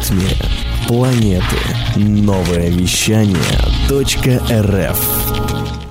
ритме планеты. Новое вещание .рф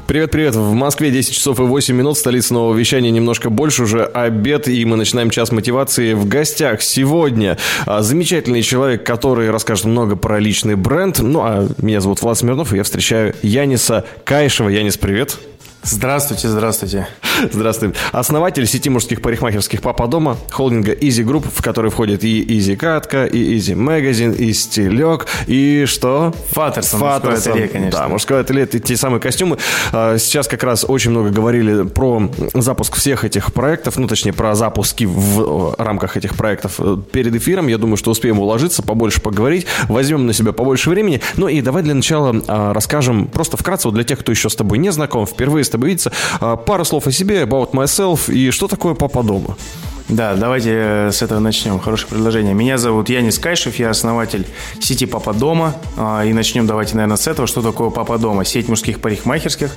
Привет-привет, в Москве 10 часов и 8 минут, столица нового вещания немножко больше, уже обед, и мы начинаем час мотивации. В гостях сегодня а, замечательный человек, который расскажет много про личный бренд. Ну, а меня зовут Влад Смирнов, и я встречаю Яниса Кайшева. Янис, привет. Здравствуйте, здравствуйте. Здравствуйте. Основатель сети мужских парикмахерских «Папа дома», холдинга Easy Group, в который входит и Easy Катка, и Easy Magazine, и Стилек, и что? Фаттерсон, Фаттерсон. мужское ателье, конечно. Да, мужское ателье, это те самые костюмы. А, сейчас как раз очень много говорили про запуск всех этих проектов, ну, точнее, про запуски в рамках этих проектов перед эфиром. Я думаю, что успеем уложиться, побольше поговорить, возьмем на себя побольше времени. Ну и давай для начала а, расскажем просто вкратце, вот для тех, кто еще с тобой не знаком, впервые с тобой видится, а, пару слов о себе, about myself и что такое папа дома. Да, давайте э, с этого начнем. Хорошее предложение. Меня зовут Янис Кайшев, я основатель сети Папа Дома. А, и начнем давайте, наверное, с этого. Что такое Папа Дома? Сеть мужских парикмахерских.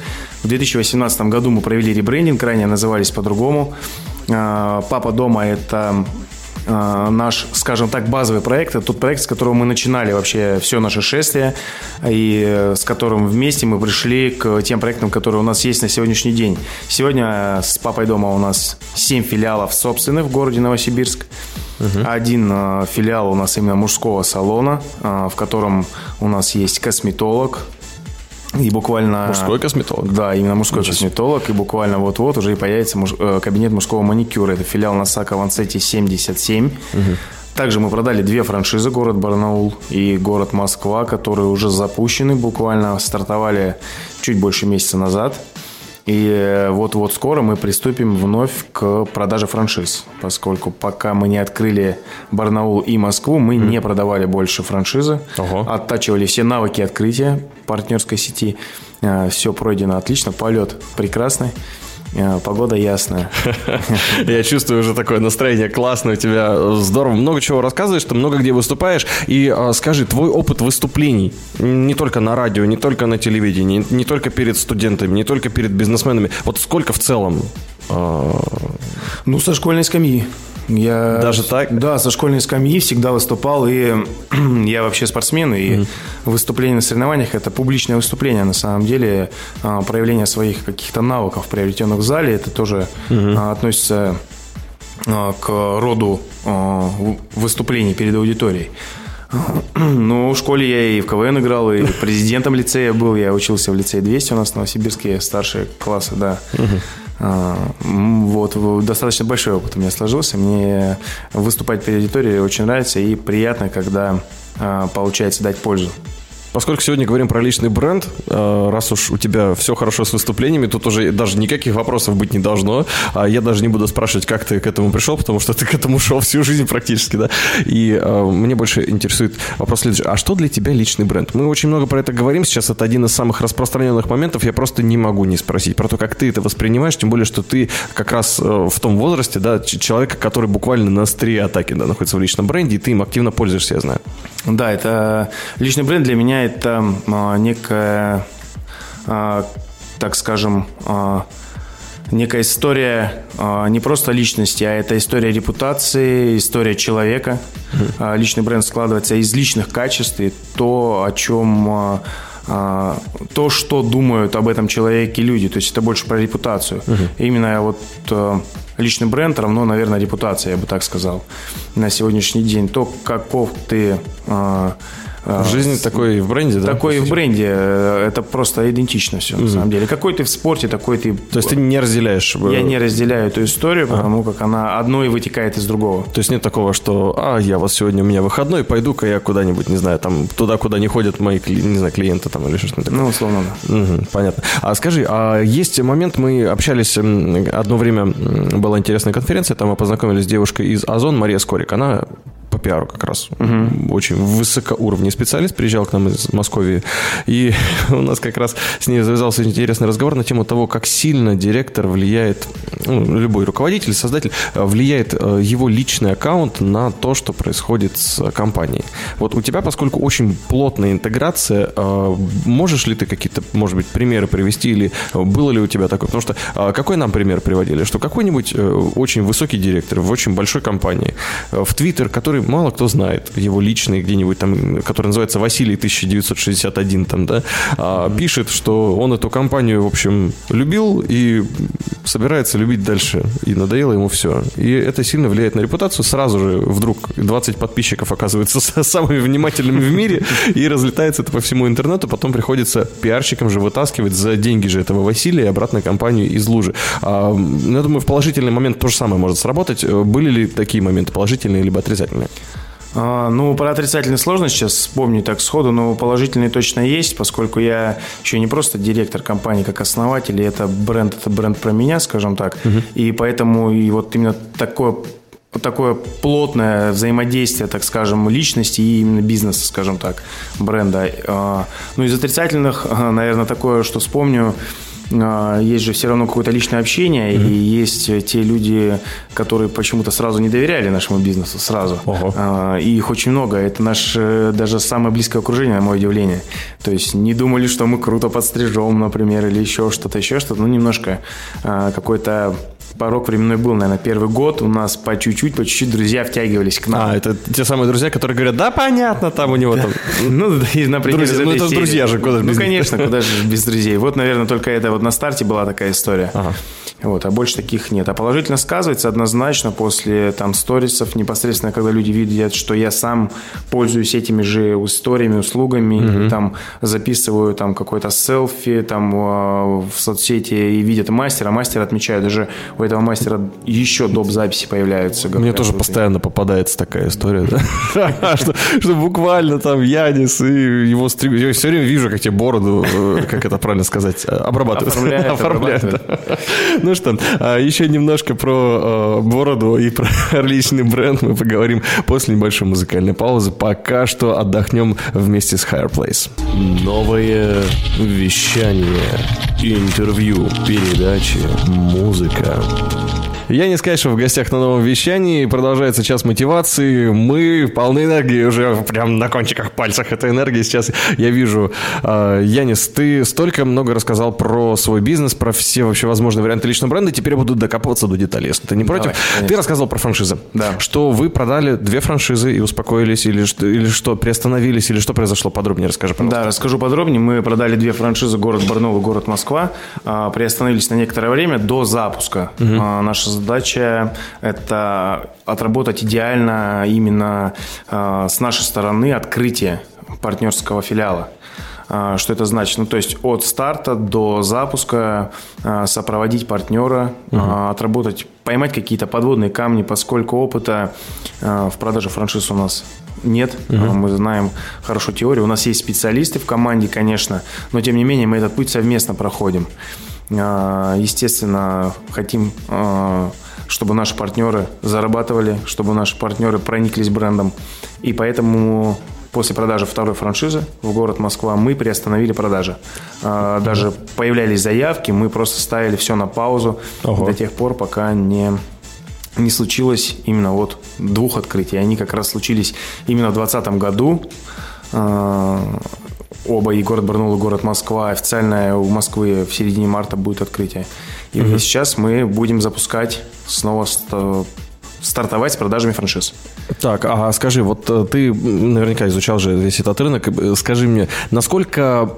В 2018 году мы провели ребрендинг, ранее назывались по-другому. А, Папа Дома – это наш, скажем так, базовый проект. Это тот проект, с которого мы начинали вообще все наше шествие, и э, с которым вместе мы пришли к тем проектам, которые у нас есть на сегодняшний день. Сегодня с папой дома у нас 7 филиалов собственных в городе Новосибирск. Угу. Один э, филиал у нас именно мужского салона, в котором у нас есть косметолог, и буквально... Мужской косметолог? Да, именно мужской Ничего. косметолог. И буквально вот-вот уже и появится муж... Э, кабинет мужского маникюра. Это филиал на Сака Вансете 77. Угу. Также мы продали две франшизы, город Барнаул и город Москва, которые уже запущены, буквально стартовали чуть больше месяца назад. И э, вот-вот скоро мы приступим вновь к продаже франшиз, поскольку пока мы не открыли Барнаул и Москву, мы mm. не продавали больше франшизы, Ого. оттачивали все навыки открытия партнерской сети. Э, все пройдено отлично, полет прекрасный. Э, погода ясная. Я чувствую уже такое настроение классное у тебя. Здорово. Много чего рассказываешь, ты много где выступаешь. И а, скажи, твой опыт выступлений, не только на радио, не только на телевидении, не только перед студентами, не только перед бизнесменами. Вот сколько в целом? А... Ну, со школьной скамьи. Я, Даже так? Да, со школьной скамьи всегда выступал, и я вообще спортсмен, и mm выступление на соревнованиях – это публичное выступление, на самом деле, а, проявление своих каких-то навыков, приобретенных в зале, это тоже mm относится а, к роду выступлений перед аудиторией. Ну, в школе я и в КВН играл, и президентом лицея был. Я учился в лицее 200 у нас в Новосибирске, старшие классы, да. А, вот, достаточно большой опыт у меня сложился. Мне выступать перед аудиторией очень нравится и приятно, когда а, получается дать пользу. Поскольку сегодня говорим про личный бренд, э, раз уж у тебя все хорошо с выступлениями, тут уже даже никаких вопросов быть не должно. А я даже не буду спрашивать, как ты к этому пришел, потому что ты к этому шел всю жизнь практически, да. И э, мне больше интересует вопрос следующий. А что для тебя личный бренд? Мы очень много про это говорим. Сейчас это один из самых распространенных моментов. Я просто не могу не спросить про то, как ты это воспринимаешь, тем более, что ты как раз э, в том возрасте, да, человека, который буквально на острие атаки, да, находится в личном бренде, и ты им активно пользуешься, я знаю. Да, это личный бренд для меня это а, некая, а, так скажем, а, некая история не просто личности, а это история репутации, история человека. Личный бренд складывается из личных качеств и то, о чем то, что думают об этом человеке люди. То есть это больше про репутацию. Uh-huh. Именно вот личный бренд равно, наверное, репутация, я бы так сказал, на сегодняшний день. То, каков ты в жизни такой и в бренде, да? Такой и в бренде. Это просто идентично все, на самом деле. Какой ты в спорте, такой ты... То есть ты не разделяешь? Э, я не разделяю эту историю, потому а. как она одно и вытекает из другого. То есть нет такого, что, а, я вот сегодня у меня выходной, пойду-ка я куда-нибудь, не знаю, там, туда, куда не ходят мои, не знаю, клиенты там или что-то такое. Ну, условно, да. Угу, понятно. А скажи, а есть момент, мы общались, одно время была интересная конференция, там мы познакомились с девушкой из Озон, Мария Скорик. Она пиару как раз. Угу. Очень высокоуровневый специалист, приезжал к нам из Москвы. И у нас как раз с ней завязался интересный разговор на тему того, как сильно директор влияет, ну, любой руководитель, создатель, э, влияет э, его личный аккаунт на то, что происходит с компанией. Вот у тебя, поскольку очень плотная интеграция, э, можешь ли ты какие-то, может быть, примеры привести или было ли у тебя такое? Потому что какой нам пример приводили? Что какой-нибудь очень высокий директор в очень большой компании в Твиттер, который мало кто знает. Его личный где-нибудь там, который называется Василий 1961 там, да, а, пишет, что он эту компанию, в общем, любил и собирается любить дальше. И надоело ему все. И это сильно влияет на репутацию. Сразу же вдруг 20 подписчиков оказываются самыми внимательными в мире и разлетается это по всему интернету. Потом приходится пиарщикам же вытаскивать за деньги же этого Василия обратно компанию из лужи. А, я думаю, в положительный момент то же самое может сработать. Были ли такие моменты положительные либо отрицательные? А, ну, про отрицательные сложно сейчас вспомнить так сходу, но положительные точно есть, поскольку я еще не просто директор компании как основатель, и это бренд, это бренд про меня, скажем так. Угу. И поэтому и вот именно такое такое плотное взаимодействие, так скажем, личности и именно бизнеса, скажем так, бренда. А, ну, из отрицательных, наверное, такое, что вспомню, есть же все равно какое-то личное общение, mm-hmm. и есть э, те люди, которые почему-то сразу не доверяли нашему бизнесу, сразу. Ого. И их очень много. Это наше даже самое близкое окружение, на мое удивление. То есть не думали, что мы круто подстрижем, например, или еще что-то, еще что-то. Ну, немножко а, какой-то порог временной был, наверное, первый год. У нас по чуть-чуть, по чуть-чуть друзья втягивались к нам. А, это те самые друзья, которые говорят, да, понятно, там у него там... Ну, и, например, Ну, это друзья же, куда Ну, конечно, куда же без друзей. Вот, наверное, только это вот на старте была такая история. Ага. Вот, а больше таких нет. А положительно сказывается однозначно после там сторисов, непосредственно, когда люди видят, что я сам пользуюсь этими же историями, услугами, угу. и, там записываю там какой-то селфи там а, в соцсети и видят мастера, мастер отмечает, даже у этого мастера еще доп. записи появляются. Мне тоже постоянно попадается такая история? Что буквально там Янис и его стриг... Я все время вижу, как тебе бороду, э, как это правильно сказать, обрабатывают. Оформляют. Ну что, а, еще немножко про э, бороду и про личный бренд мы поговорим после небольшой музыкальной паузы. Пока что отдохнем вместе с Higher Place. Новое вещание, интервью, передачи, музыка. Я не сказать, что в гостях на новом вещании. Продолжается час мотивации. Мы полны энергии уже прям на кончиках пальцах этой энергии. Сейчас я вижу. А, Янис, ты столько много рассказал про свой бизнес, про все вообще возможные варианты личного бренда. Теперь я буду докапываться до деталей, если ты не против. Давай, ты рассказывал про франшизы. Да. Что вы продали две франшизы и успокоились, или что, или что приостановились, или что произошло? Подробнее расскажи, пожалуйста. Да, расскажу подробнее. Мы продали две франшизы город Барнаул и город Москва. А, приостановились на некоторое время до запуска. Угу. Наша задача – это отработать идеально именно э, с нашей стороны открытие партнерского филиала. Э, что это значит? Ну, то есть от старта до запуска э, сопроводить партнера, угу. отработать, поймать какие-то подводные камни, поскольку опыта в продаже франшиз у нас нет. Угу. Мы знаем хорошо теорию. У нас есть специалисты в команде, конечно, но тем не менее мы этот путь совместно проходим. Естественно, хотим чтобы наши партнеры зарабатывали, чтобы наши партнеры прониклись брендом. И поэтому после продажи второй франшизы в город Москва мы приостановили продажи. А, даже появлялись заявки, мы просто ставили все на паузу Ого. до тех пор, пока не не случилось именно вот двух открытий. Они как раз случились именно в 2020 году. Оба, и город Барнаул, и город Москва. Официально у Москвы в середине марта будет открытие. И угу. сейчас мы будем запускать снова стартовать с продажами франшиз. Так, а скажи, вот э, ты наверняка изучал же весь этот рынок. Э, скажи мне, насколько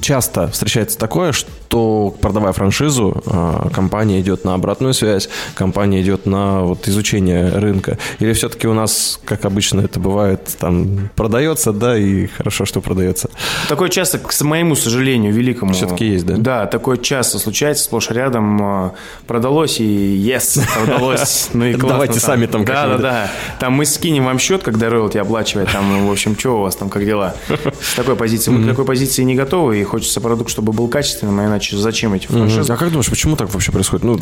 часто встречается такое, что продавая франшизу, а, компания идет на обратную связь, компания идет на вот изучение рынка? Или все-таки у нас, как обычно это бывает, там продается, да, и хорошо, что продается? Такое часто, к моему сожалению, великому. Все-таки есть, да? Да, такое часто случается, сплошь и рядом. А, продалось и yes, продалось. Ну и классно. Давайте сами там Да, да, да. Там мы скинем вам счет, когда роялти оплачивает. Там, в общем, что у вас там, как дела? С такой позиции. Мы к такой позиции не готовы, и хочется продукт, чтобы был качественным, а иначе зачем эти франшизы? А как думаешь, почему так вообще происходит? Ну,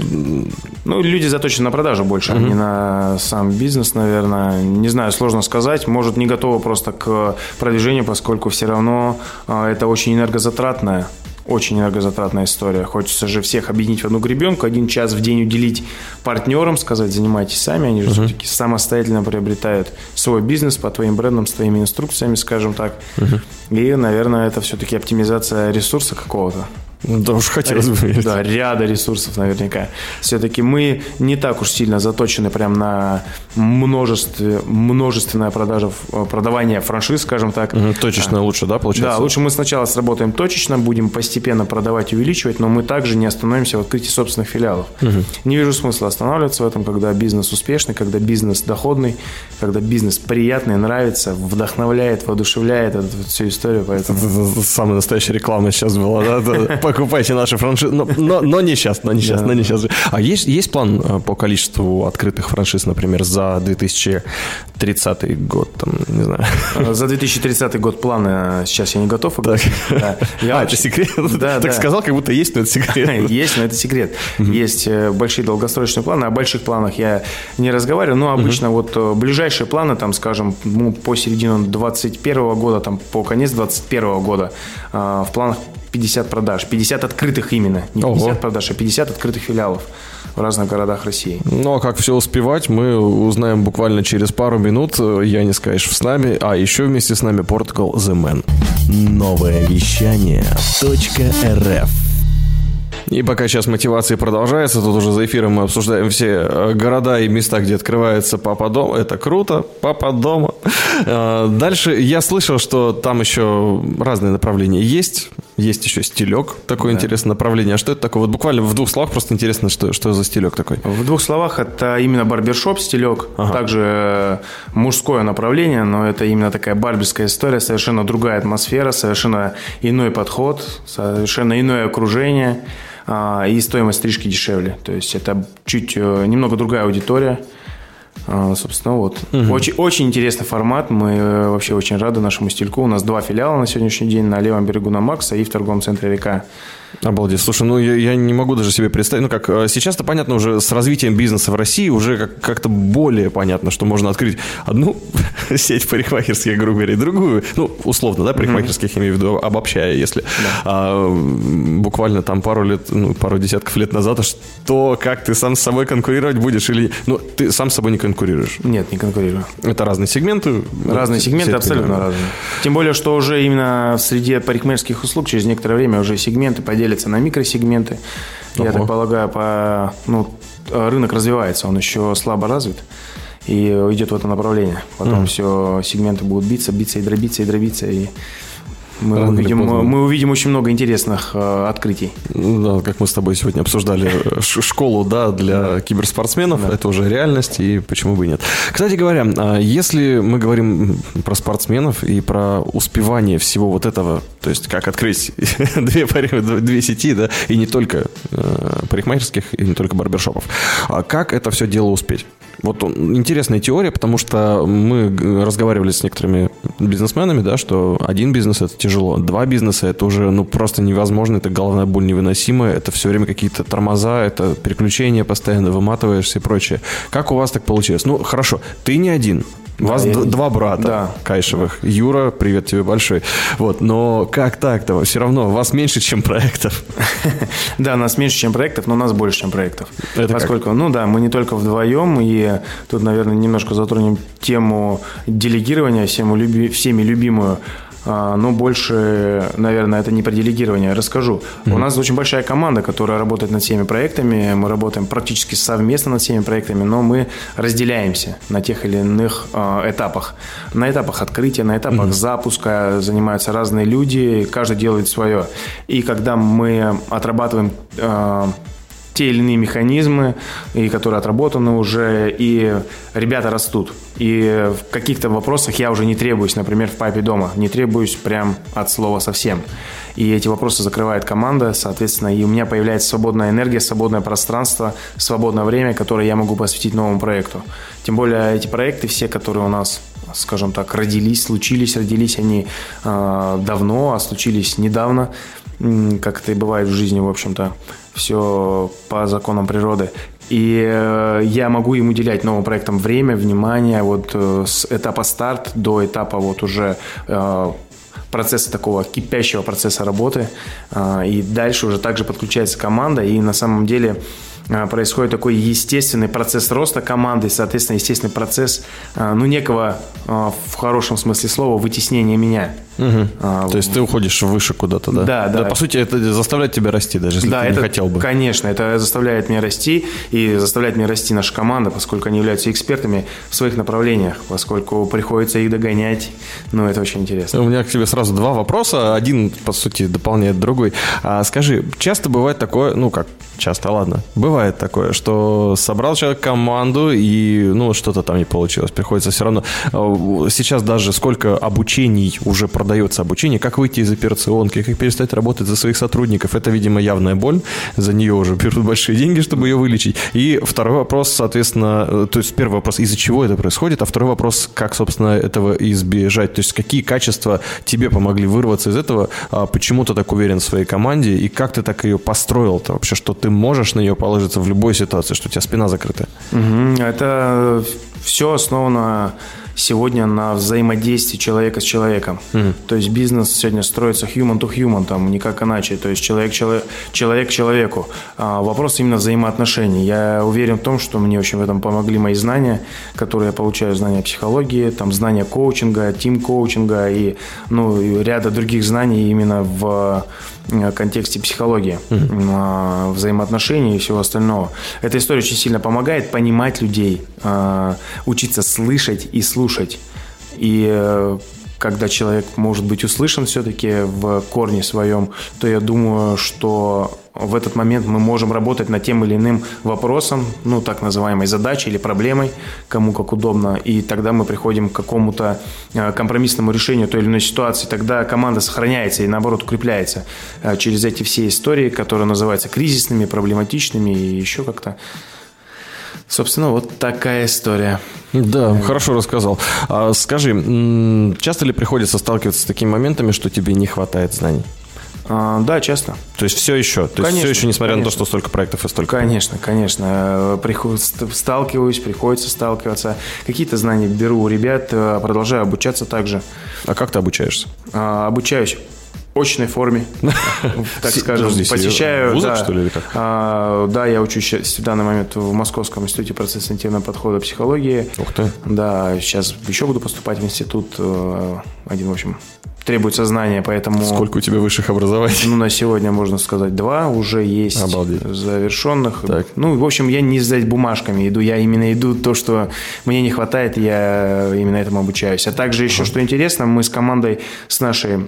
ну люди заточены на продажу больше, а не на сам бизнес, наверное. Не знаю, сложно сказать. Может, не готовы просто к продвижению, поскольку все равно а, это очень энергозатратная очень энергозатратная история. Хочется же всех объединить в одну гребенку, один час в день уделить партнерам, сказать, занимайтесь сами. Они же uh-huh. все-таки самостоятельно приобретают свой бизнес по твоим брендам, с твоими инструкциями, скажем так. Uh-huh. И, наверное, это все-таки оптимизация ресурса какого-то. Да уж хотелось бы верить. Да, ряда ресурсов наверняка. Все-таки мы не так уж сильно заточены прям на множестве, множественное продажа, продавание франшиз, скажем так. Угу, точечно а, лучше, да, получается? Да, лучше мы сначала сработаем точечно, будем постепенно продавать увеличивать, но мы также не остановимся в открытии собственных филиалов. Угу. Не вижу смысла останавливаться в этом, когда бизнес успешный, когда бизнес доходный, когда бизнес приятный, нравится, вдохновляет, воодушевляет эту всю историю. Поэтому... Самая настоящая реклама сейчас была, да? Покупайте наши франшизы. Но, но, но не сейчас, но не сейчас, да. но не сейчас. А есть, есть план э, по количеству открытых франшиз, например, за 2030 год? Там, не знаю. Э, за 2030 год планы сейчас я не готов. Так. Да. Я а, вообще... это секрет? Да, так да. сказал, как будто есть, но это секрет. Есть, но это секрет. Есть э, большие долгосрочные планы. О больших планах я не разговариваю, но обычно вот ближайшие планы, там, скажем, ну, по середину 2021 года, там, по конец 2021 года в планах 50 продаж, 50 открытых именно, не 50 Ого. продаж, а 50 открытых филиалов в разных городах России. Ну, а как все успевать, мы узнаем буквально через пару минут. Я не скажешь с нами, а еще вместе с нами Portugal The Man. Новое вещание .рф и пока сейчас мотивация продолжается, тут уже за эфиром мы обсуждаем все э, города и места, где открывается Папа Дом. Это круто, Папа Дома. Э, дальше я слышал, что там еще разные направления есть. Есть еще стилек, такое да. интересное направление. А что это такое? Вот буквально в двух словах просто интересно, что, что за стилек такой. В двух словах это именно барбершоп стилек, ага. также э, мужское направление, но это именно такая барберская история, совершенно другая атмосфера, совершенно иной подход, совершенно иное окружение и стоимость стрижки дешевле. То есть это чуть э, немного другая аудитория. А, собственно, вот. Угу. Очень, очень интересный формат. Мы э, вообще очень рады нашему стильку. У нас два филиала на сегодняшний день на левом берегу на Макса и в торговом центре Река. Обалдеть. Слушай, ну я, я не могу даже себе представить. Ну как, э, сейчас-то понятно уже с развитием бизнеса в России уже как- как-то более понятно, что можно открыть одну сеть парикмахерских, грубо говоря, и другую. Ну, условно, да, парикмахерских, я имею в виду, обобщая, если. Да. А, буквально там пару лет, ну, пару десятков лет назад, а что, как ты сам с собой конкурировать будешь? Или, ну, ты сам с собой не конкурируешь? Нет, не конкурирую. Это разные сегменты? Разные сегменты, абсолютно разные. Тем более, что уже именно в среде парикмахерских услуг через некоторое время уже сегменты поделятся на микросегменты. Ого. Я так полагаю, по, ну, рынок развивается, он еще слабо развит и идет в это направление. Потом mm. все сегменты будут биться, биться и дробиться, и дробиться, и мы увидим, мы увидим очень много интересных э, открытий. Да, как мы с тобой сегодня обсуждали э, школу да, для киберспортсменов, да. это уже реальность, и почему бы и нет. Кстати говоря, а если мы говорим про спортсменов и про успевание всего вот этого, то есть как открыть две, две сети, да, и не только э, парикмахерских, и не только барбершопов, а как это все дело успеть? Вот интересная теория, потому что мы разговаривали с некоторыми бизнесменами, да, что один бизнес это тяжело, два бизнеса это уже ну просто невозможно, это головная боль невыносимая, это все время какие-то тормоза, это переключения постоянно, выматываешься и прочее. Как у вас так получилось? Ну, хорошо, ты не один, у вас я... два брата да. Кайшевых. Юра, привет тебе большой. Вот, но как так-то? Все равно вас меньше, чем проектов. Да, нас меньше, чем проектов, но у нас больше, чем проектов. Это Поскольку, ну да, мы не только вдвоем, и тут, наверное, немножко затронем тему делегирования, всеми любимую но больше, наверное, это не про делегирование. Расскажу. Mm-hmm. У нас очень большая команда, которая работает над всеми проектами. Мы работаем практически совместно над всеми проектами, но мы разделяемся на тех или иных э, этапах. На этапах открытия, на этапах mm-hmm. запуска занимаются разные люди, каждый делает свое. И когда мы отрабатываем э, те или иные механизмы, и которые отработаны уже, и ребята растут. И в каких-то вопросах я уже не требуюсь, например, в папе дома, не требуюсь прям от слова совсем. И эти вопросы закрывает команда, соответственно, и у меня появляется свободная энергия, свободное пространство, свободное время, которое я могу посвятить новому проекту. Тем более эти проекты, все, которые у нас скажем так, родились, случились, родились они э, давно, а случились недавно, как это и бывает в жизни, в общем-то все по законам природы. И э, я могу им уделять новым проектам время, внимание, вот э, с этапа старт до этапа вот уже э, процесса такого кипящего процесса работы. И дальше уже также подключается команда. И на самом деле происходит такой естественный процесс роста команды, соответственно, естественный процесс, а, ну, некого, а, в хорошем смысле слова, вытеснения меня. Угу. А, То есть ты уходишь выше куда-то, да? Да, да. да по сути, это заставляет тебя расти, даже если да, ты это, не хотел бы. Конечно, это заставляет меня расти и заставляет меня расти наша команда, поскольку они являются экспертами в своих направлениях, поскольку приходится их догонять. Ну, это очень интересно. У меня к тебе сразу два вопроса. Один, по сути, дополняет другой. А, скажи, часто бывает такое, ну как часто, ладно, бывает такое, что собрал человек команду и, ну, что-то там не получилось. Приходится все равно... А, сейчас даже сколько обучений уже продается обучение, как выйти из операционки, как перестать работать за своих сотрудников. Это, видимо, явная боль. За нее уже берут большие деньги, чтобы ее вылечить. И второй вопрос, соответственно, э, то есть первый вопрос, из-за чего это происходит, а второй вопрос, как, собственно, этого избежать. То есть какие качества тебе помогли вырваться из этого, а почему ты так уверен в своей команде и как ты так ее построил-то вообще, что ты можешь на нее положиться в любой ситуации, что у тебя спина закрыта. Угу. Это все основано сегодня на взаимодействии человека с человеком. Mm. То есть бизнес сегодня строится human to human, там никак иначе. То есть человек, человек, человек человеку. А вопрос именно взаимоотношений. Я уверен в том, что мне очень в этом помогли мои знания, которые я получаю, знания психологии, там знания коучинга, тим-коучинга и, ну, и ряда других знаний именно в контексте психологии, mm-hmm. взаимоотношений и всего остального. Эта история очень сильно помогает понимать людей, а, учиться слышать и слушать. И э, когда человек может быть услышан все-таки в корне своем, то я думаю, что в этот момент мы можем работать над тем или иным вопросом, ну, так называемой задачей или проблемой, кому как удобно, и тогда мы приходим к какому-то э, компромиссному решению той или иной ситуации, тогда команда сохраняется и, наоборот, укрепляется э, через эти все истории, которые называются кризисными, проблематичными и еще как-то. Собственно, вот такая история. Да, хорошо рассказал. А, скажи, часто ли приходится сталкиваться с такими моментами, что тебе не хватает знаний? А, да, часто. То есть все еще? То конечно, есть все еще, несмотря конечно. на то, что столько проектов и столько? Конечно, конечно. Э, приход, сталкиваюсь, приходится сталкиваться. Какие-то знания беру у ребят, э, продолжаю обучаться также. А как ты обучаешься? А, обучаюсь очной форме, так скажем. Посещаю, да, что ли, или как? А, да, я учусь в данный момент в Московском институте процессинтивного подхода психологии. Ух ты. Да, сейчас еще буду поступать в институт. Э, один, в общем, требуется знания, поэтому... Сколько у тебя высших образований? Ну, на сегодня, можно сказать, два уже есть Обалдеть. завершенных. Так. Ну, в общем, я не сдать бумажками иду, я именно иду то, что мне не хватает, я именно этому обучаюсь. А также еще, что интересно, мы с командой, с нашей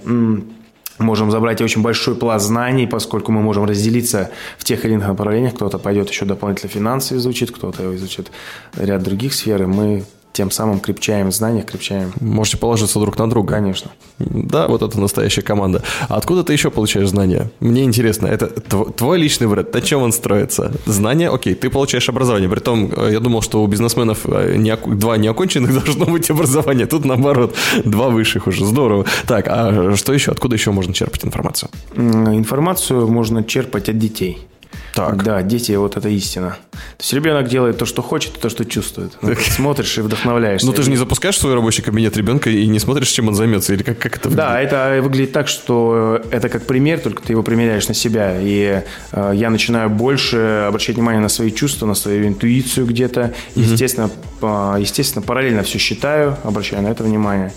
можем забрать очень большой пласт знаний, поскольку мы можем разделиться в тех или иных направлениях. Кто-то пойдет еще дополнительно финансы изучит, кто-то изучит ряд других сфер, и мы тем самым крепчаем знания, крепчаем. Можете положиться друг на друга. Конечно. Да, вот это настоящая команда. А откуда ты еще получаешь знания? Мне интересно, это твой личный бренд, на чем он строится? Знания, окей, ты получаешь образование. Притом, э, я думал, что у бизнесменов э, не, два неоконченных должно быть образование. Тут наоборот, два высших уже. Здорово. Так, а что еще? Откуда еще можно черпать информацию? Информацию можно черпать от детей. Так. Да, дети, вот это истина. То есть ребенок делает то, что хочет, то, что чувствует. Ну, смотришь и вдохновляешься. Ну, ты же не запускаешь в свой рабочий кабинет ребенка и не смотришь, чем он займется, или как, как это выглядит? Да, это выглядит так, что это как пример, только ты его примеряешь на себя. И э, я начинаю больше обращать внимание на свои чувства, на свою интуицию где-то. Естественно, по, естественно, параллельно все считаю, обращаю на это внимание.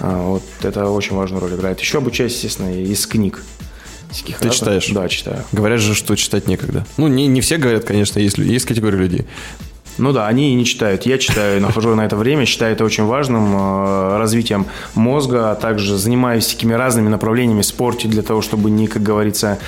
А, вот это очень важную роль играет. Еще обучаюсь, естественно, из книг. Ты читаешь? Да, читаю. Говорят же, что читать некогда. Ну, не, не все говорят, конечно, есть, есть категория людей. Ну да, они и не читают. Я читаю, нахожу на это время, считаю это очень важным э, развитием мозга, а также занимаюсь такими разными направлениями в спорте для того, чтобы не, как говорится,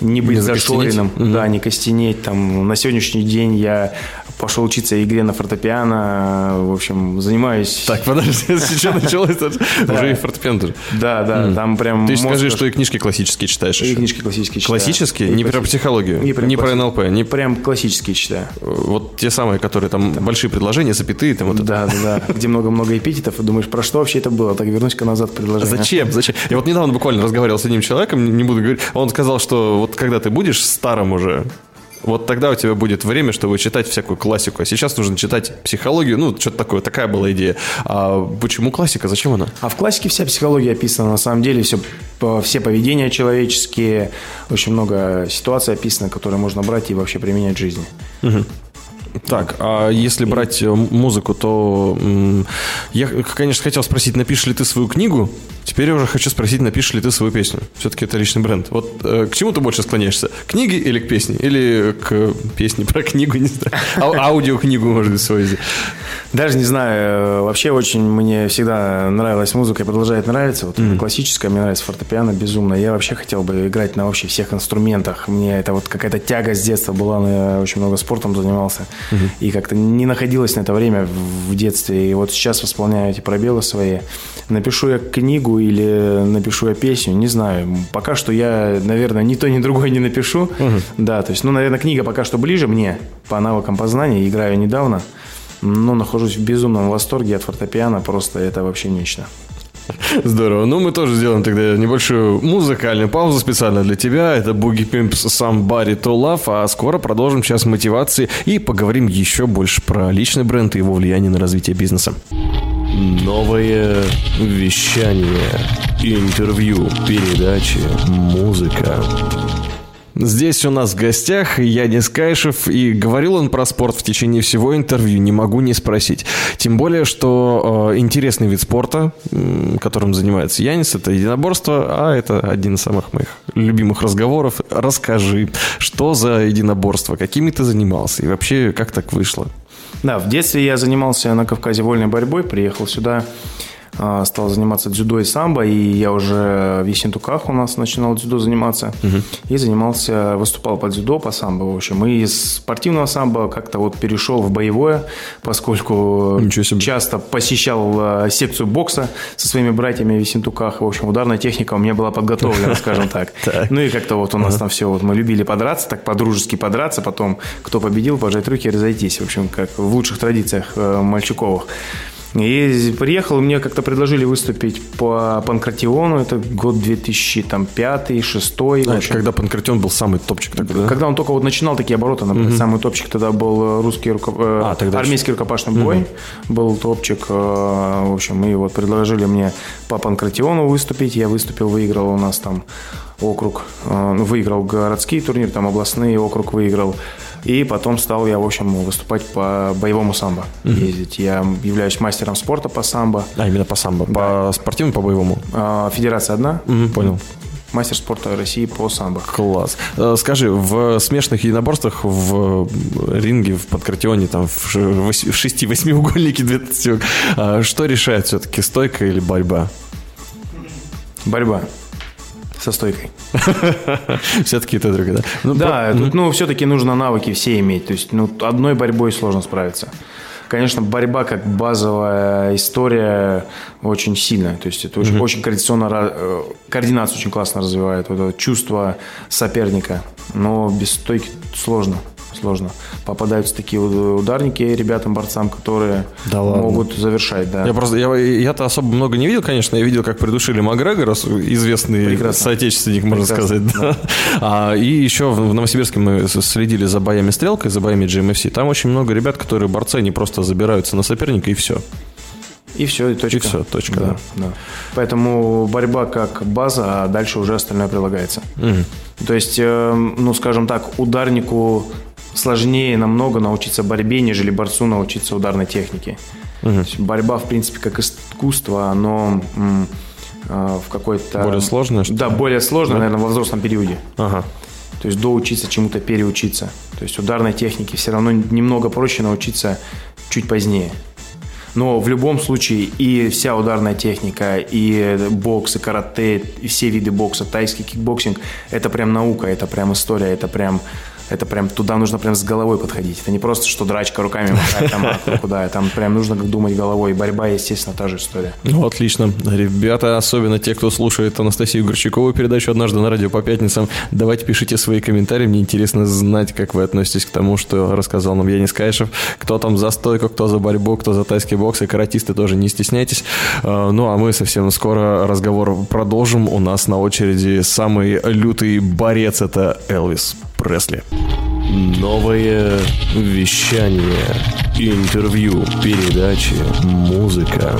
не быть не зашоренным, угу. да, не костенеть. Там, на сегодняшний день я пошел учиться игре на фортепиано, в общем, занимаюсь... Так, подожди, сейчас началось уже и фортепиано тоже. Да, да, там прям... Ты скажи, что и книжки классические читаешь И книжки классические читаю. Классические? Не про психологию? Не про НЛП? Не прям классические читаю. Вот те самые, которые там большие предложения, запятые, там вот Да, да, да, где много-много эпитетов, и думаешь, про что вообще это было? Так вернусь-ка назад предложение. Зачем? Зачем? Я вот недавно буквально разговаривал с одним человеком, не буду говорить, он сказал, что вот когда ты будешь старым уже, Вот тогда у тебя будет время, чтобы читать всякую классику. А сейчас нужно читать психологию. Ну, что-то такое, такая была идея. А почему классика? Зачем она? А в классике вся психология описана. На самом деле все, все поведения человеческие, очень много ситуаций описано, которые можно брать и вообще применять в жизни. Угу. Так, а если брать э, музыку, то я, конечно, хотел спросить, напишешь ли ты свою книгу? Теперь я уже хочу спросить, напишешь ли ты свою песню? Все-таки это личный бренд. Вот э, к чему ты больше склоняешься? К книге или к песне? Или к песне про книгу, не знаю. А, аудиокнигу, может быть, свою. Даже не знаю. Вообще очень мне всегда нравилась музыка и продолжает нравиться. Вот mm-hmm. классическая, мне нравится фортепиано безумно. Я вообще хотел бы играть на вообще всех инструментах. Мне это вот какая-то тяга с детства была. Но я очень много спортом занимался. Mm-hmm. И как-то не находилось на это время в детстве. И вот сейчас восполняю эти пробелы свои. Напишу я книгу или напишу я песню, не знаю. Пока что я, наверное, ни то, ни другое не напишу. Угу. Да, то есть, ну, наверное, книга пока что ближе мне по навыкам познания. Играю недавно, но нахожусь в безумном восторге от фортепиано. Просто это вообще нечто. Здорово. Ну, мы тоже сделаем тогда небольшую музыкальную паузу специально для тебя. Это Boogie Pimps Somebody to Love. А скоро продолжим час мотивации и поговорим еще больше про личный бренд и его влияние на развитие бизнеса. Новое вещание, интервью, передачи, музыка. Здесь у нас в гостях Янис Кайшев, и говорил он про спорт в течение всего интервью, не могу не спросить. Тем более, что э, интересный вид спорта, которым занимается Янис, это единоборство, а это один из самых моих любимых разговоров. Расскажи, что за единоборство, какими ты занимался и вообще как так вышло? Да, в детстве я занимался на Кавказе вольной борьбой, приехал сюда стал заниматься дзюдо и самбо, и я уже в Ессентуках у нас начинал дзюдо заниматься, угу. и занимался, выступал по дзюдо, по самбо, в общем, и из спортивного самбо как-то вот перешел в боевое, поскольку часто посещал а, секцию бокса со своими братьями в Ессентуках, в общем, ударная техника у меня была подготовлена, скажем так. Ну и как-то вот у нас там все, вот мы любили подраться, так по-дружески подраться, потом кто победил, пожать руки и разойтись, в общем, как в лучших традициях э, мальчуковых. И приехал, мне как-то предложили выступить по Панкратиону, это год 2005-2006. А, когда Панкратион был самый топчик тогда, да? Когда он только вот начинал такие обороты, например, угу. самый топчик тогда был русский руко... Э, а, тогда армейский рукопашный бой, угу. был топчик, э, в общем, и вот предложили мне по Панкратиону выступить, я выступил, выиграл у нас там округ, э, ну, выиграл городский турнир, там областные округ выиграл. И потом стал я, в общем, выступать по боевому самбо. Угу. Ездить. Я являюсь мастером спорта по самбо. А, именно по самбо. Да. По спортивному, по боевому? А, федерация одна. Угу, понял мастер спорта России по самбо. Класс. Э, скажи, в смешанных единоборствах в ринге, в подкратионе, там, в шести-восьмиугольнике, а что решает все-таки, стойка или борьба? Борьба со стойкой. Все-таки это другое, да? Ну, да, тут, ну, все-таки нужно навыки все иметь. То есть, ну, одной борьбой сложно справиться. Конечно, борьба как базовая история очень сильная. То есть это очень, mm-hmm. очень координационно, э, координацию очень классно развивает, вот это чувство соперника. Но без стойки сложно сложно. Попадаются такие ударники ребятам, борцам, которые да могут завершать, да. Я просто, я, я-то особо много не видел, конечно, я видел, как придушили Макгрегора, известный Прекрасно. соотечественник, можно Прекрасно, сказать. Да. А, и еще в Новосибирске мы следили за боями стрелкой, за боями GMFC. Там очень много ребят, которые борцы, они просто забираются на соперника и все. И все, и точка. И все, точка, да. да. да. Поэтому борьба как база, а дальше уже остальное прилагается. Угу. То есть, э, ну, скажем так, ударнику сложнее намного научиться борьбе, нежели борцу научиться ударной технике. Угу. Борьба, в принципе, как искусство, оно э, в какой-то... Более сложное? Что да, более сложное, да? наверное, во взрослом периоде. Ага. То есть доучиться чему-то переучиться. То есть ударной технике все равно немного проще научиться чуть позднее. Но в любом случае и вся ударная техника, и бокс, и карате, и все виды бокса, тайский кикбоксинг, это прям наука, это прям история, это прям это прям туда нужно прям с головой подходить. Это не просто, что драчка руками махать там а куда. Там прям нужно думать головой. Борьба, естественно, та же история. Ну, отлично. Ребята, особенно те, кто слушает Анастасию Горчакову передачу «Однажды на радио по пятницам», давайте пишите свои комментарии. Мне интересно знать, как вы относитесь к тому, что рассказал нам Янис Кайшев. Кто там за стойку, кто за борьбу, кто за тайский бокс. И каратисты тоже не стесняйтесь. А, ну, а мы совсем скоро разговор продолжим. У нас на очереди самый лютый борец – это Элвис Пресли. Новое вещание. Интервью, передачи, музыка.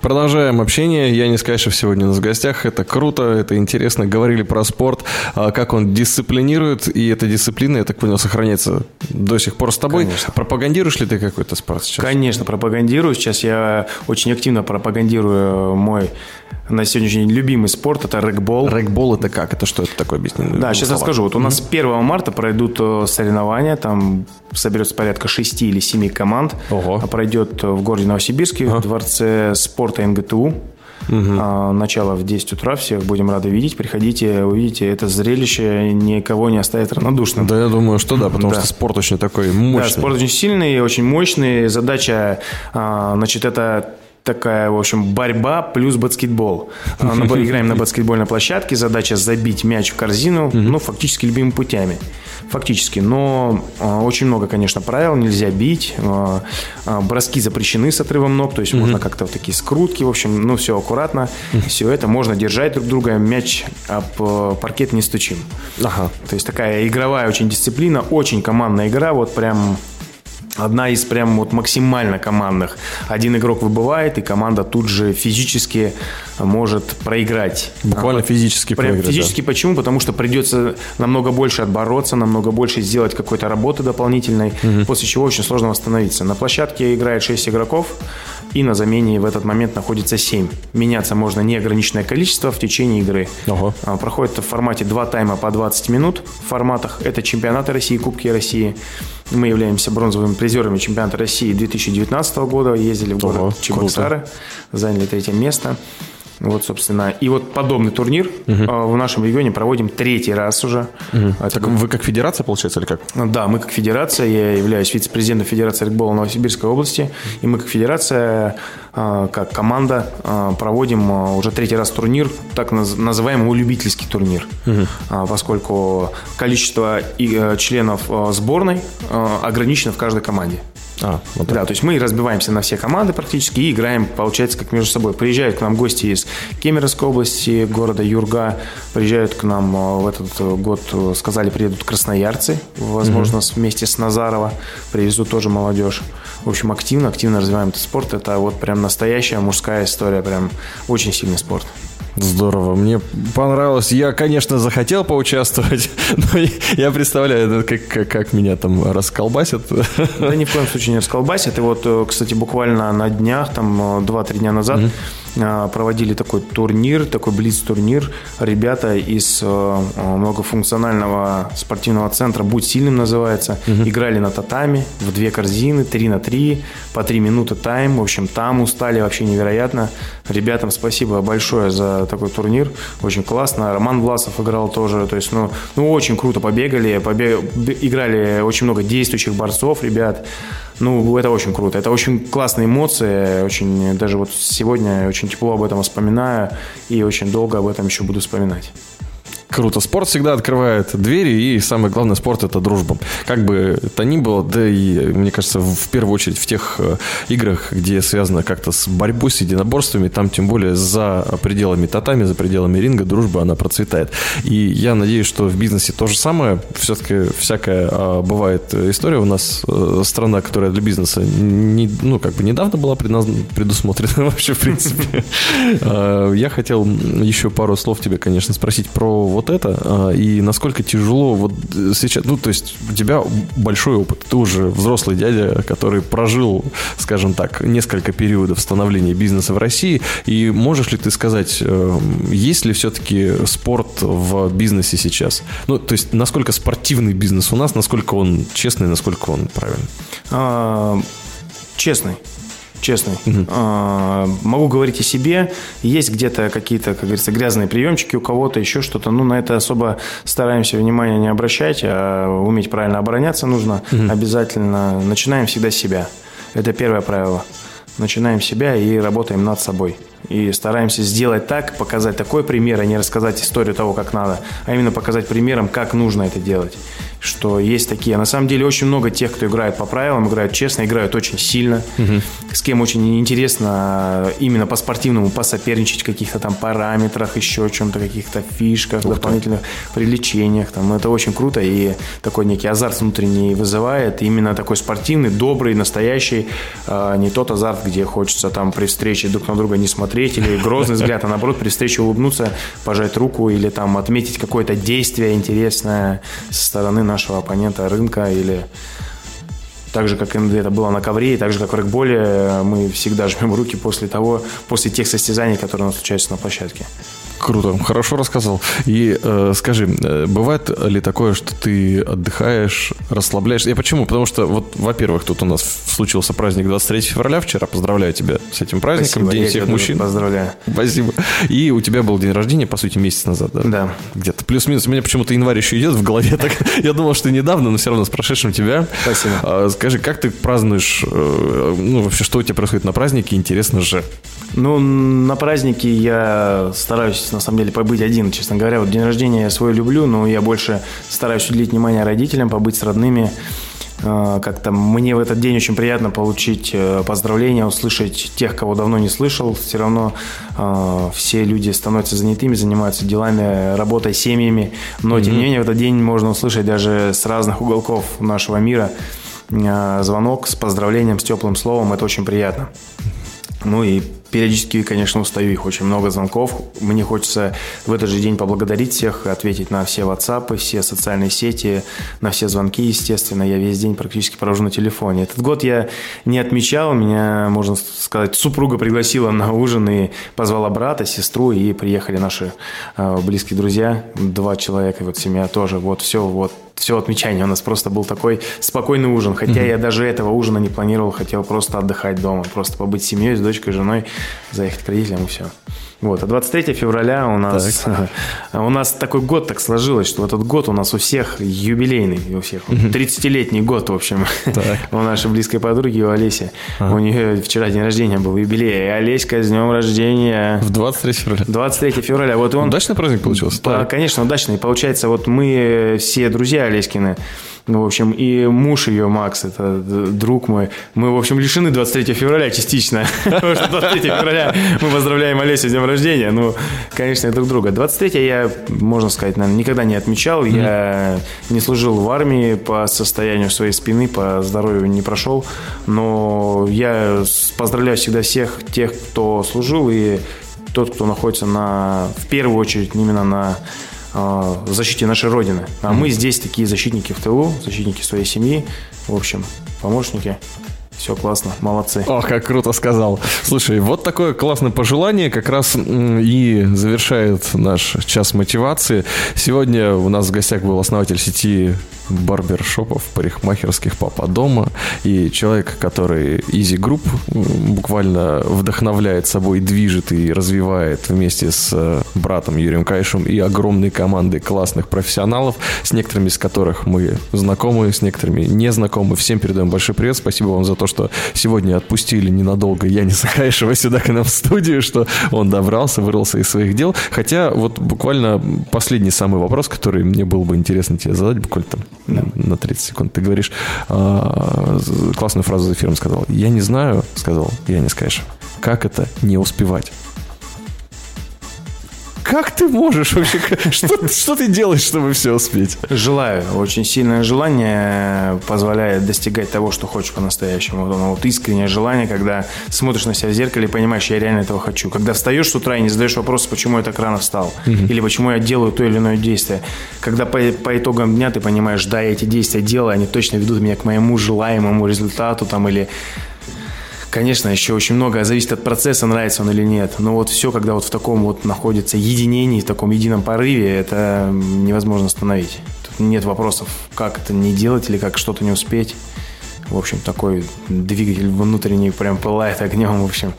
Продолжаем общение. Я не Скайшев сегодня у нас в гостях. Это круто, это интересно. Говорили про спорт, а, как он дисциплинирует, и эта дисциплина, я так понял, сохраняется до сих пор с тобой. Конечно. Пропагандируешь ли ты какой-то спорт сейчас? Конечно, пропагандирую. Сейчас я очень активно пропагандирую мой на сегодняшний день любимый спорт – это рэгбол. Рэгбол это как? Это что это такое? Объясни. Да, сейчас расскажу. Вот у нас 1 марта пройдут э, соревнования, там соберется порядка 6 или 7 команд. Ого. А Пройдет в городе Новосибирске, в Дворце спорта НГТУ. А, Начало в 10 утра, всех будем рады видеть. Приходите, увидите, это зрелище никого не оставит равнодушным. Да, я думаю, что да, потому Да. что спорт очень такой мощный. Да, спорт очень сильный, очень мощный. Задача, а, значит, это такая, в общем, борьба плюс баскетбол. А, на- Играем на баскетбольной площадке. Задача забить мяч в корзину, ну, фактически любыми путями. Фактически. Но а, очень много, конечно, правил. Нельзя бить. а, Броски запрещены с отрывом ног. То есть можно как-то в такие скрутки. В общем, ну, все аккуратно. Все это. Можно держать друг друга. Мяч об э, паркет не стучим. Ага. То есть такая игровая очень дисциплина, очень командная игра, вот прям одна из прям вот максимально командных. Один игрок выбывает, и команда тут же физически может проиграть. Буквально А, физически Прям проиграть, да. физически почему? Потому что придется намного больше отбороться, намного больше сделать какой-то работы дополнительной, после чего очень сложно восстановиться. На площадке играет 6 игроков, и на замене в этот момент находится 7. Меняться можно неограниченное количество в течение игры. Ого. А, Проходит в формате 2 тайма по 20 минут в форматах. Это чемпионаты России, Кубки России. Мы являемся бронзовыми призерами чемпионата России 2019 года. Ездили в город Ого, Чебоксары, заняли третье место. Вот, собственно, и вот подобный турнир а, в нашем регионе проводим третий раз уже. Это Так вы как федерация, получается, или как? да, мы как федерация, я являюсь вице-президентом Федерации регбола Новосибирской области, и мы как федерация, а, как команда а, проводим уже третий раз турнир, так наз- называемый любительский турнир, А, поскольку количество э, членов сборной ограничено в каждой команде. А, вот так. Да, то есть мы разбиваемся на все команды практически и играем, получается, как между собой. Приезжают к нам гости из Кемеровской области, города Юрга. Приезжают к нам э, в этот э, год, э, сказали, приедут красноярцы, возможно, с- вместе с Назарова. Привезут тоже молодежь. В общем, активно, активно развиваем этот спорт. Это вот прям настоящая мужская история, прям очень сильный спорт. Здорово, мне понравилось. Я, конечно, захотел поучаствовать, но я представляю, как, как, как меня там расколбасят. Да ни в коем случае не расколбасит. И вот, э, кстати, буквально на днях, там э, 2-3 дня назад, э, проводили такой турнир, такой блиц-турнир. Ребята из э, э, многофункционального спортивного центра «Будь сильным» называется, играли на татами в две корзины, 3 на 3, по 3 минуты тайм. В общем, там устали вообще невероятно. Ребятам спасибо большое за такой турнир. Очень классно. Роман Власов играл тоже. То есть, ну, ну очень круто побегали. Побе- б- Играли очень много действующих борцов, ребят. Ну, это очень круто. Это очень классные эмоции. Очень, даже вот сегодня очень тепло об этом вспоминаю. И очень долго об этом еще буду вспоминать. Круто. Спорт всегда открывает двери, и самое главное, спорт – это дружба. Как бы то ни было, да и, мне кажется, в первую очередь в тех э, играх, где связано как-то с борьбой, с единоборствами, там тем более за пределами татами, за пределами ринга дружба, она процветает. И я надеюсь, что в бизнесе то же самое. Все-таки всякая а, бывает история. У нас э, страна, которая для бизнеса не, ну, как бы недавно была предусмотрена вообще, в принципе. А, Я хотел еще пару слов тебе, конечно, спросить про вот это а, и насколько тяжело вот э, сейчас, ну, то есть у тебя большой опыт, ты уже взрослый дядя, который прожил, скажем так, несколько периодов становления бизнеса в России, и можешь ли ты сказать, э, есть ли все-таки спорт в бизнесе сейчас? Ну, то есть насколько спортивный бизнес у нас, насколько он честный, насколько он правильный? А, Честный. Честный. А, Могу говорить о себе. Есть где-то какие-то, как говорится, грязные приемчики у кого-то, еще что-то. Ну, на это особо стараемся внимания не обращать, а уметь правильно обороняться нужно обязательно. Начинаем всегда с себя. Это первое правило. Начинаем с себя и работаем над собой. И стараемся сделать так, показать такой пример, а не рассказать историю того, как надо, а именно показать примером, как нужно это делать. что есть такие. На самом деле очень много тех, кто играет по правилам, играют честно, играют очень сильно, угу. с кем очень интересно именно по спортивному посоперничать в каких-то там параметрах, еще чем-то, каких-то фишках, Ух дополнительных ты. привлечениях. Там. Это очень круто и такой некий азарт внутренний вызывает. Именно такой спортивный, добрый, настоящий, а не тот азарт, где хочется там при встрече друг на друга не смотреть или грозный взгляд, а наоборот при встрече улыбнуться, пожать руку или там отметить какое-то действие интересное со стороны нашего оппонента рынка или так же, как это было на ковре, и так же, как в рэгболе, мы всегда жмем руки после того, после тех состязаний, которые у нас случаются на площадке. Круто, хорошо рассказал. И э, скажи, э, бывает ли такое, что ты отдыхаешь, расслабляешься? Я почему? Потому что, вот, во-первых, тут у нас случился праздник 23 февраля вчера. Поздравляю тебя с этим праздником. Спасибо, День всех мужчин. Поздравляю. Спасибо. И у тебя был день рождения, по сути, месяц назад, да? Да. Где-то плюс-минус. У меня почему-то январь еще идет в голове. Так, я думал, что недавно, но все равно с прошедшим тебя. Спасибо. А, скажи, как ты празднуешь, э, ну, вообще, что у тебя происходит на празднике? Интересно же. Ну, на празднике я стараюсь, на самом деле, побыть один, честно говоря. Вот день рождения я свой люблю, но я больше стараюсь уделить внимание родителям, побыть с родными. А, как-то мне в этот день очень приятно получить э, поздравления, услышать тех, кого давно не слышал. Все равно э, все люди становятся занятыми, занимаются делами, работой, семьями. Но, mm-hmm. тем не менее, в этот день можно услышать даже с разных уголков нашего мира э, звонок с поздравлением, с теплым словом. Это очень приятно. Ну и Периодически, конечно, устаю, их очень много звонков. Мне хочется в этот же день поблагодарить всех, ответить на все WhatsApp, все социальные сети, на все звонки, естественно. Я весь день практически провожу на телефоне. Этот год я не отмечал, меня, можно сказать, супруга пригласила на ужин и позвала брата, сестру, и приехали наши э, близкие друзья, два человека, вот семья тоже. Вот все, вот все отмечание. У нас просто был такой спокойный ужин. Хотя mm-hmm. я даже этого ужина не планировал, хотел просто отдыхать дома, просто побыть с семьей, с дочкой, женой, заехать к родителям и все. Вот. А 23 февраля у нас, у нас такой год так сложилось, что этот год у нас у всех юбилейный, у всех. 30-летний год, в общем, у нашей близкой подруги, у Олеси. У нее вчера день рождения был, юбилей. И Олеська, с днем рождения. В 23 февраля? 23 февраля. Вот он... Удачный праздник получился? Да, конечно, удачный. Получается, вот мы все друзья Олеськины, ну, в общем, и муж ее, Макс, это друг мой. Мы, в общем, лишены 23 февраля частично. Потому что 23 февраля мы поздравляем Олесю с днем рождения. Ну, конечно, друг друга. 23 я, можно сказать, наверное, никогда не отмечал. Я не служил в армии по состоянию своей спины, по здоровью не прошел. Но я поздравляю всегда всех тех, кто служил, и тот, кто находится на, в первую очередь именно на в защите нашей Родины. А mm-hmm. мы здесь такие защитники в тылу, защитники своей семьи, в общем, помощники. Все классно, молодцы. Ох, как круто сказал. Слушай, вот такое классное пожелание как раз и завершает наш час мотивации. Сегодня у нас в гостях был основатель сети барбершопов, парикмахерских папа дома и человек, который Easy Group буквально вдохновляет собой, движет и развивает вместе с э, братом Юрием Кайшем и огромной командой классных профессионалов, с некоторыми из которых мы знакомы, с некоторыми не знакомы. Всем передаем большой привет. Спасибо вам за то, что сегодня отпустили ненадолго Яниса Кайшева сюда к нам в студию, что он добрался, вырвался из своих дел. Хотя вот буквально последний самый вопрос, который мне было бы интересно тебе задать, буквально там на 30 секунд. Ты говоришь, а, классную фразу за эфиром сказал. Я не знаю, сказал я не скажешь, как это не успевать как ты можешь вообще? Что, что ты делаешь, чтобы все успеть? Желаю. Очень сильное желание позволяет достигать того, что хочешь по-настоящему. Вот, вот искреннее желание, когда смотришь на себя в зеркале и понимаешь, я реально этого хочу. Когда встаешь с утра и не задаешь вопрос, почему я так рано встал. Угу. Или почему я делаю то или иное действие. Когда по, по итогам дня ты понимаешь, да, я эти действия делаю, они точно ведут меня к моему желаемому результату там, или Конечно, еще очень много зависит от процесса, нравится он или нет. Но вот все, когда вот в таком вот находится единении, в таком едином порыве, это невозможно остановить. Тут нет вопросов, как это не делать или как что-то не успеть. В общем, такой двигатель внутренний прям пылает огнем, в общем.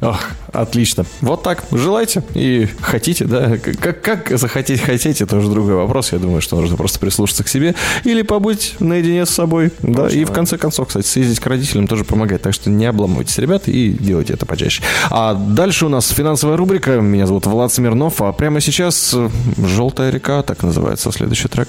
Ох, отлично. Вот так. Желайте и хотите, да. Как, как захотеть хотите, это уже другой вопрос. Я думаю, что нужно просто прислушаться к себе или побыть наедине с собой. Да, и в конце концов, кстати, съездить к родителям тоже помогает. Так что не обламывайтесь, ребята, и делайте это почаще. А дальше у нас финансовая рубрика. Меня зовут Влад Смирнов. А прямо сейчас «Желтая река», так называется следующий трек.